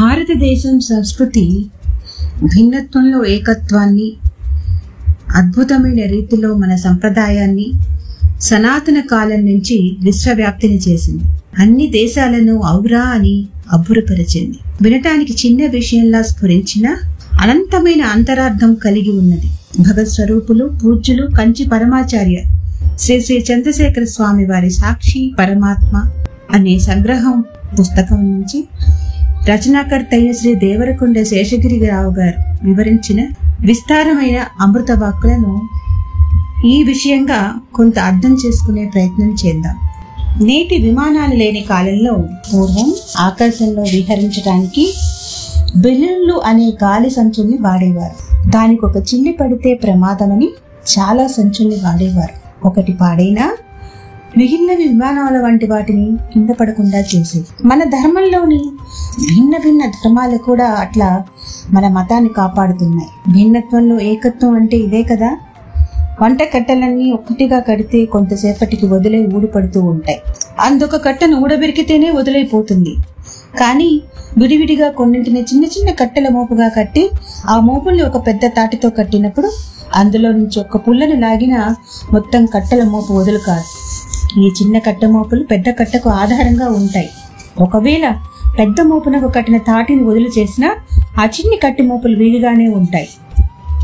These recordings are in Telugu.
భారతదేశం సంస్కృతి భిన్నత్వంలో ఏకత్వాన్ని అద్భుతమైన రీతిలో మన సంప్రదాయాన్ని సనాతన కాలం నుంచి విశ్వవ్యాప్తిని చేసింది. అన్ని దేశాలను ఔరా అని అబ్బురపరిచింది. వినటానికి చిన్న విషయంలా స్ఫురించిన అనంతమైన అంతరార్థం కలిగి ఉన్నది. భగత్ స్వరూపులు పూజ్యులు కంచి పరమాచార్య శ్రీ శ్రీ చంద్రశేఖర స్వామి వారి సాక్షి పరమాత్మ అనే సంగ్రహం పుస్తకం నుంచి రచనాకర్త అయిన శ్రీ దేవరకొండ శేషగిరిరావు గారు వివరించిన విస్తారమైన అమృత వాక్కులను ఈ విషయంగా కొంత అర్థం చేసుకునే ప్రయత్నం చేద్దాం. నేటి విమానాలు లేని కాలంలో పూర్వం ఆకాశంలో విహరించడానికి బెలూన్లు అనే గాలి సంచుల్ని వాడేవారు. దానికి ఒక చిల్లి పడితే ప్రమాదమని చాలా సంచుల్ని వాడేవారు. ఒకటి పాడైనా మిగిలిన విమానాల వంటి వాటిని కింద పడకుండా చేసేది. మన ధర్మంలోని భిన్న ధర్మాలు కూడా అట్లా మన మతాన్ని కాపాడుతున్నాయి. భిన్నత్వంలో ఏకత్వం అంటే ఇదే కదా? వంట కట్టెలన్నీ ఒక్కటిగా కడితే కొంతసేపటికి వదిలై ఊడిపడుతూ ఉంటాయి. అందొక కట్టను ఊడబెరికితేనే వదిలైపోతుంది. కానీ విడివిడిగా కొన్నింటిని చిన్న చిన్న కట్టెల మోపుగా కట్టి ఆ మోపుల్ని ఒక పెద్ద తాటితో కట్టినప్పుడు అందులో నుంచి ఒక పుల్లను లాగిన మొత్తం కట్టెల మోపు వదులు కాదు ఈ చిన్న కట్టె మోపులు పెద్ద కట్టకు ఆధారంగా ఉంటాయి. ఒకవేళ పెద్ద మోపునకు కట్టిన తాటిని వదులు చేసినా ఆ చిన్ని కట్టె మోపులు వీగిగానే ఉంటాయి.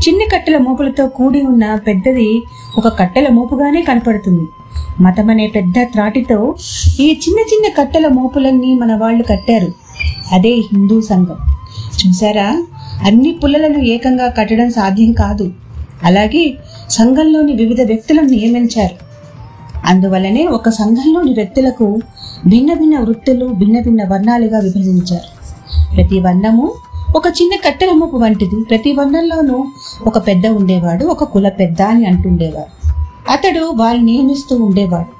చిన్ని కట్టెల మోపులతో కూడి ఉన్న పెద్దది ఒక కట్టెల మోపుగానే కనపడుతుంది. మతమనే పెద్ద త్రాటితో ఈ చిన్న చిన్న కట్టెల మోపులన్నీ మన వాళ్ళు కట్టారు. అదే హిందూ సంఘం. చూసారా అన్ని పుల్లలను ఏకంగా కట్టడం సాధ్యం కాదు. అలాగే సంఘంలోని వివిధ వ్యక్తులను నియమించారు. అందువల్లనే ఒక సంఘంలోని వ్యక్తులకు భిన్న భిన్న వృత్తులు భిన్న భిన్న వర్ణాలుగా విభజించారు. ప్రతి వర్ణము ఒక చిన్న కట్టెల ముప్పు వంటిది. ప్రతి వర్ణంలోనూ ఒక పెద్ద ఉండేవాడు ఒక కుల పెద్ద అని అంటుండేవాడు. అతడు వారిని నియమిస్తూ ఉండేవాడు.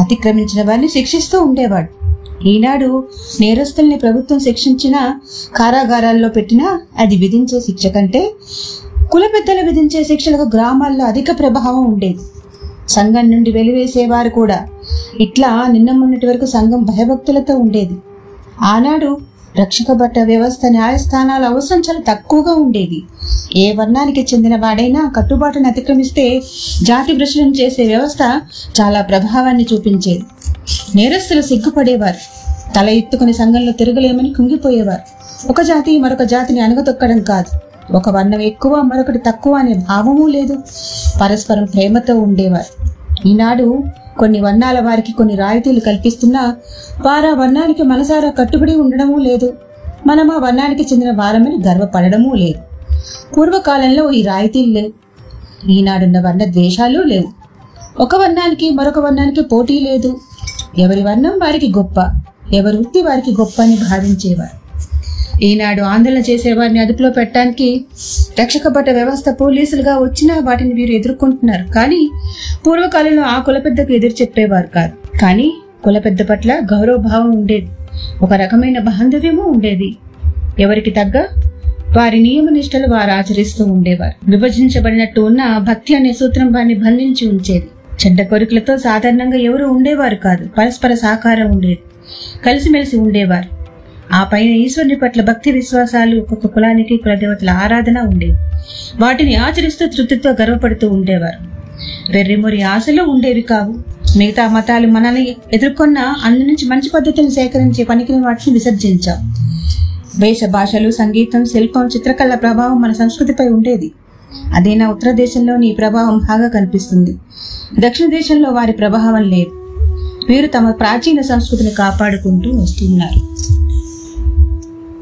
అతిక్రమించిన వారిని శిక్షిస్తూ ఉండేవాడు. ఈనాడు నేరస్తుల్ని ప్రభుత్వం శిక్షించిన కారాగారాల్లో పెట్టినా అది విధించే శిక్ష కంటే కుల పెద్దలు విధించే శిక్షలకు గ్రామాల్లో అధిక ప్రభావం ఉండేది. సంఘం నుండి వెలివేసేవారు కూడా. ఇట్లా నిన్న మొన్నటి వరకు సంఘం భయభక్తులతో ఉండేది. ఆనాడు రక్షకబట్ట వ్యవస్థ న్యాయస్థానాల అవసరం చాలా తక్కువగా ఉండేది. ఏ వర్ణానికి చెందిన వాడైనా కట్టుబాటును అతిక్రమిస్తే జాతి భ్రషణం చేసే వ్యవస్థ చాలా ప్రభావాన్ని చూపించేది. నేరస్తులు సిగ్గుపడేవారు. తల ఎత్తుకుని సంఘంలో తిరగలేమని కుంగిపోయేవారు. ఒక జాతి మరొక జాతిని అణగతొక్కడం కాదు. ఒక వర్ణం ఎక్కువ మరొకటి తక్కువ అనే భావము లేదు. పరస్పరం ప్రేమతో ఉండేవారు. ఈనాడు కొన్ని వర్ణాల వారికి కొన్ని రాయితీలు కల్పిస్తున్నా వారా వర్ణానికి మనసారా కట్టుబడి ఉండడమూ లేదు. మనం ఆ వర్ణానికి చెందిన వారమని గర్వపడడమూ లేదు. పూర్వకాలంలో ఈ రాయితీలు లేవు. ఈనాడున్న వర్ణ ద్వేషాలు లేవు. ఒక వర్ణానికి మరొక వర్ణానికి పోటీ లేదు. ఎవరి వర్ణం వారికి గొప్ప ఎవరి వృత్తి వారికి గొప్ప అని భావించేవారు. ఈనాడు ఆందోళన చేసేవారిని అదుపులో పెట్టడానికి రక్షక భట వ్యవస్థ పోలీసులుగా వచ్చినా వాటిని వీరు ఎదుర్కొంటున్నారు. కానీ పూర్వకాలంలో ఆ కుల పెద్దకు ఎదురు చెప్పేవారు కాదు. కానీ కుల పెద్ద పట్ల గౌరవ భావం ఉండేది. ఒక రకమైన బాంధవ్యము ఉండేది. ఎవరికి తగ్గ వారి నియమ నిష్టలు వారు ఆచరిస్తూ ఉండేవారు. విభజించబడినట్టు ఉన్న భక్తి అనే సూత్రం వారిని బంధించి ఉంచేది. చెడ్డ కోరికలతో సాధారణంగా ఎవరు ఉండేవారు కాదు. పరస్పర సహకారం ఉండేది. కలిసిమెలిసి ఉండేవారు. ఆ పైన ఈశ్వరుని పట్ల భక్తి విశ్వాసాలు ఒక్కొక్క కులానికి కులదేవతల ఆరాధన ఉండేవి. వాటిని ఆచరిస్తూ తృప్తితో గర్వపడుతూ ఉండేవారు. వెర్రిమొరి ఆశలు ఉండేవి కావు. మిగతా మతాలు మనల్ని ఎదుర్కొన్న అందు నుంచి మంచి పద్ధతులను సేకరించే పనికిని వాటిని విసర్జించాం. వేష భాషలు సంగీతం శిల్పం చిత్రకళ ప్రభావం మన సంస్కృతిపై ఉండేది. అదేనా ఉత్తర దేశంలోని ఈ ప్రభావం బాగా కనిపిస్తుంది. దక్షిణ దేశంలో వారి ప్రభావం లేదు. వీరు తమ ప్రాచీన సంస్కృతిని కాపాడుకుంటూ వస్తున్నారు.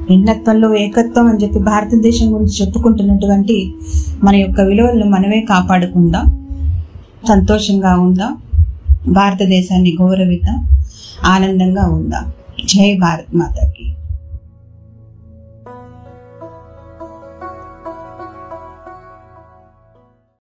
భిన్నత్వంలో ఏకత్వం అని చెప్పి భారతదేశం గురించి చెప్పుకుంటున్నటువంటి మన యొక్క విలువలను మనమే కాపాడుకుందాం? సంతోషంగా ఉందాం? భారతదేశాన్ని గౌరవిద్దాం? ఆనందంగా ఉందాం? జై భారత్ మాతకి.